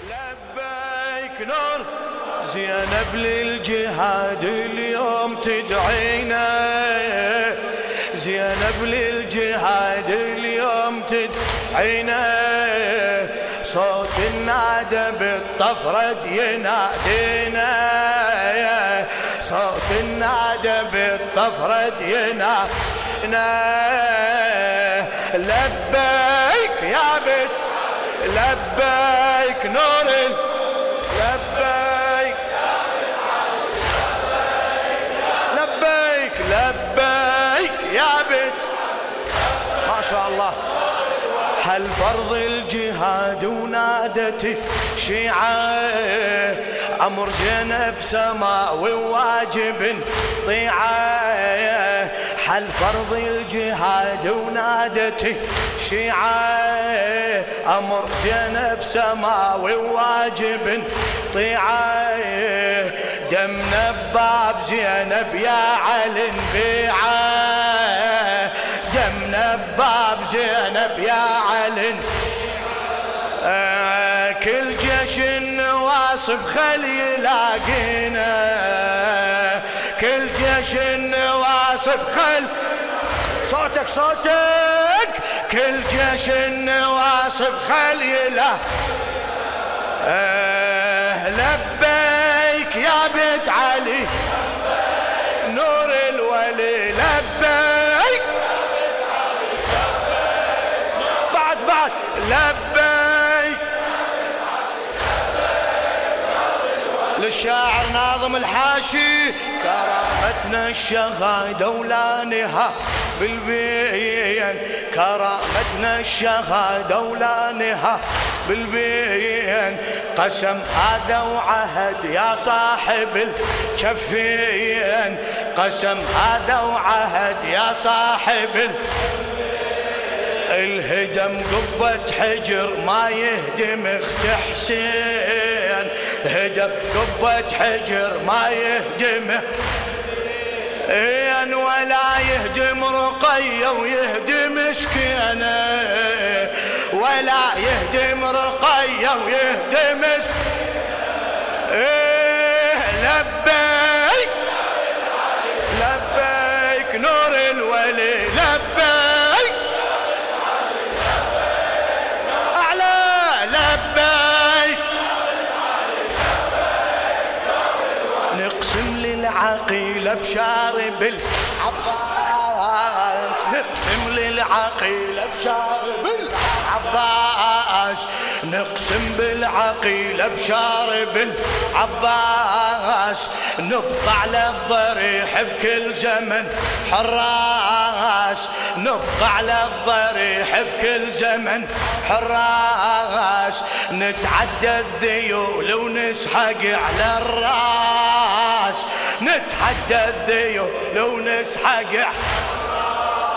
لبيك نور زينب للجهاد اليوم تدعينا. زينب للجهاد اليوم تدعينا. صوت النادى بالطفرة ينادينا. صوت النادى بالطفرة ينادينا. لبيك يا بت لبيك نور. حل فرض الجهاد ونادت شيعة أمر زينب سماوي وواجب طيعة. حل فرض الجهاد ونادت شيعة أمر زينب سماوي وواجب طيعة. دم نباب زينب يا علي بيعه دم نباب زينب يا علي. آه كل جيش النواصب خلي يلاقينا كل جيش النواصب خل صوتك صوتك. كل جيش النواصب خل يلا آه لبيك يا بيت علي. نور الولي لبيك بعد لبيك. للشاعر ناظم الحاشي كرامتنا الشهادة ولا نها بالبين كرامتنا الشهادة ولا نها بالبين قسم هذا وعهد يا صاحب الكفين. قسم هذا وعهد يا صاحب الكفين الهدم قبة حجر ما يهدم اخت حسين. هدم قبة حجر ما يهدم إن ولا يهدم رقية ويهدم سكينة ولا يهدم رقية ويهدم إيه بشارب العباس نقسم للعقيل بشارب العباس نقسم بالعقيل بشارب العباس نبقى على الضريح بكل زمن حراس نبقى على الضريح بكل زمن حراس نتعدى الذيول ونسحق على الراس. نتحدى الذيول ونسحق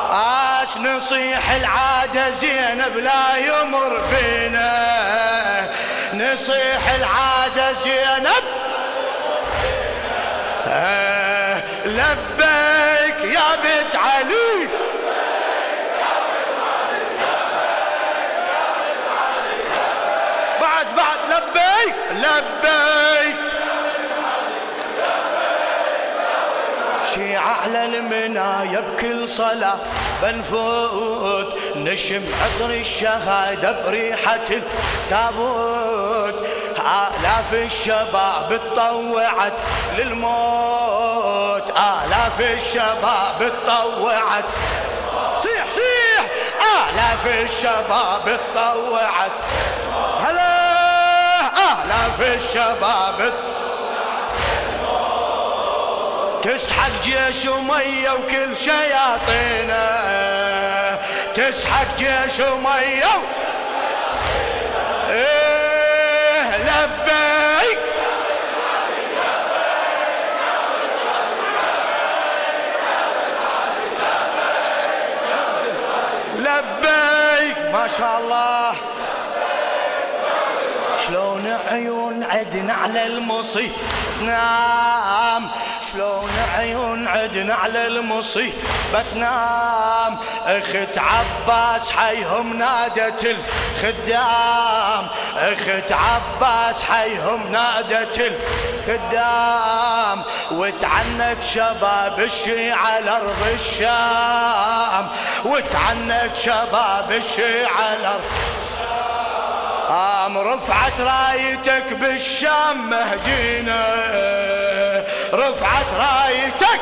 عاش نصيح العادة زينب لا يمر بينا. نصيح العادة زينب. آه لبيك يا بنت علي. بعد بعد لبيك لبيك. شيع على المنايا بكل صلاة. بنفوت نشم عطر الشهادة بريحة التابوت. آلاف الشباب تطوعت للموت. آلاف الشباب تطوعت. صيح صيح. آلاف الشباب تطوعت. هلا آلاف الشباب تسحق جيش ومية وكل شياطينه تسحق جيش ومية إيه لبيك. لبيك ما شاء الله. شلون عيون عدنا على المصيبة تنام شلون عيون عدنا على المصيبة؟ تنام اخت عباس حيهم نادت الخدام. اخت عباس حيهم نادت الخدام. وتعنت شباب الشيعة لأرض الشام. وتعنت شباب الشيعة لأرض قام رفعت رايتك بالشام مهدينا رفعت رايتك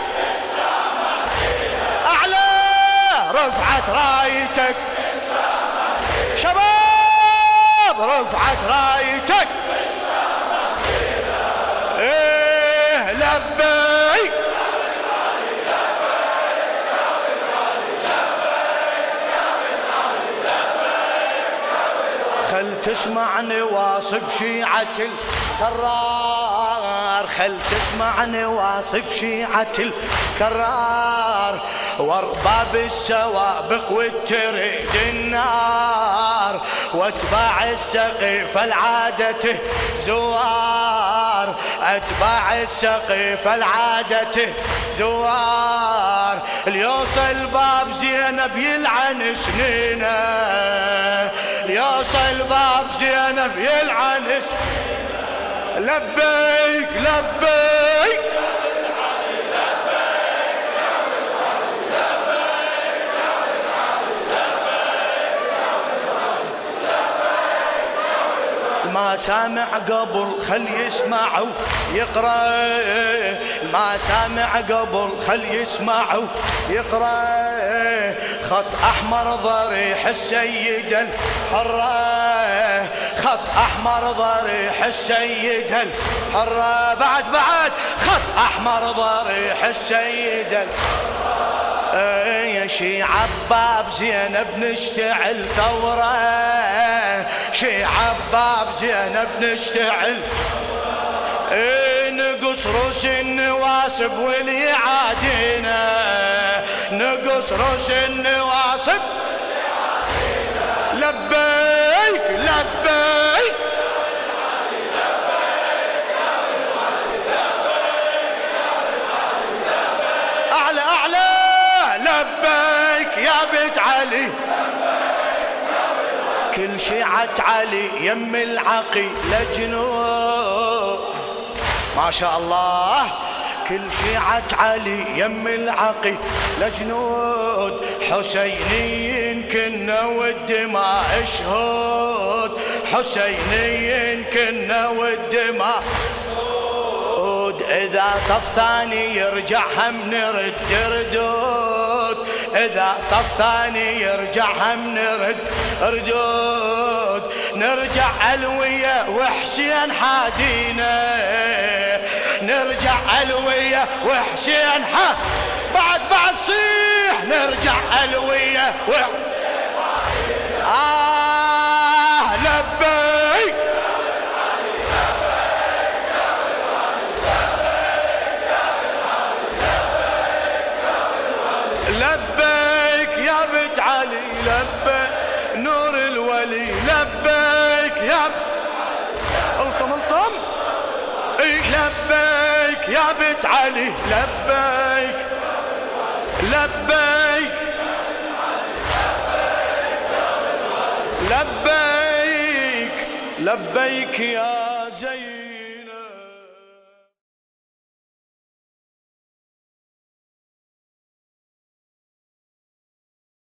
أعلى. رفعت رايتك شباب. رفعت رايتك إيه لبيك. تسمعني واصب شيعة الكرار. خل تسمعني واصب شيعة الكرار. وارباب السوابق والتريد النار. واتباع السقيف العادة زوار. أتباع السقيف العادة زوار. اليوصل باب زينب يلعن سنينه اليوصل باب زينب يلعن سنينه لبيك لبيك. ما سامع قبل خل يسمعوا. يقرأ ما سامع قبل خل يسمعوا. يقرأ خط أحمر ضريح السيد الحرة. خط أحمر ضريح السيد الحرة. بعد بعد خط أحمر ضريح السيد الحرة يا شي عباب زينب نشتعل ثورة. شي عباب زينب نشتعل. نقص روس النواسب واللي عادينا نقص روس النواسب لبيك لبيك. كل شيعة علي يم العقي لجنود ما شاء الله. كل شيعة علي يم العقي لجنود حسينيين كنا والدماء شهود. حسينيين كنا والدماء شهود. إذا طف ثاني يرجع هم نرد ردود. إذا طف ثاني يرجع هم نرد ردود نرجع علوية وحسين حادينا نرجع علوية وحسين ح بعد بعد صيح نرجع علوية وحسين آه لبيك. لبيك يا بنت علي لبيك نور الولي لبيك يا ألطم ألطم. لبيك يا بنت علي لبيك لبيك. لبيك لبيك يا زين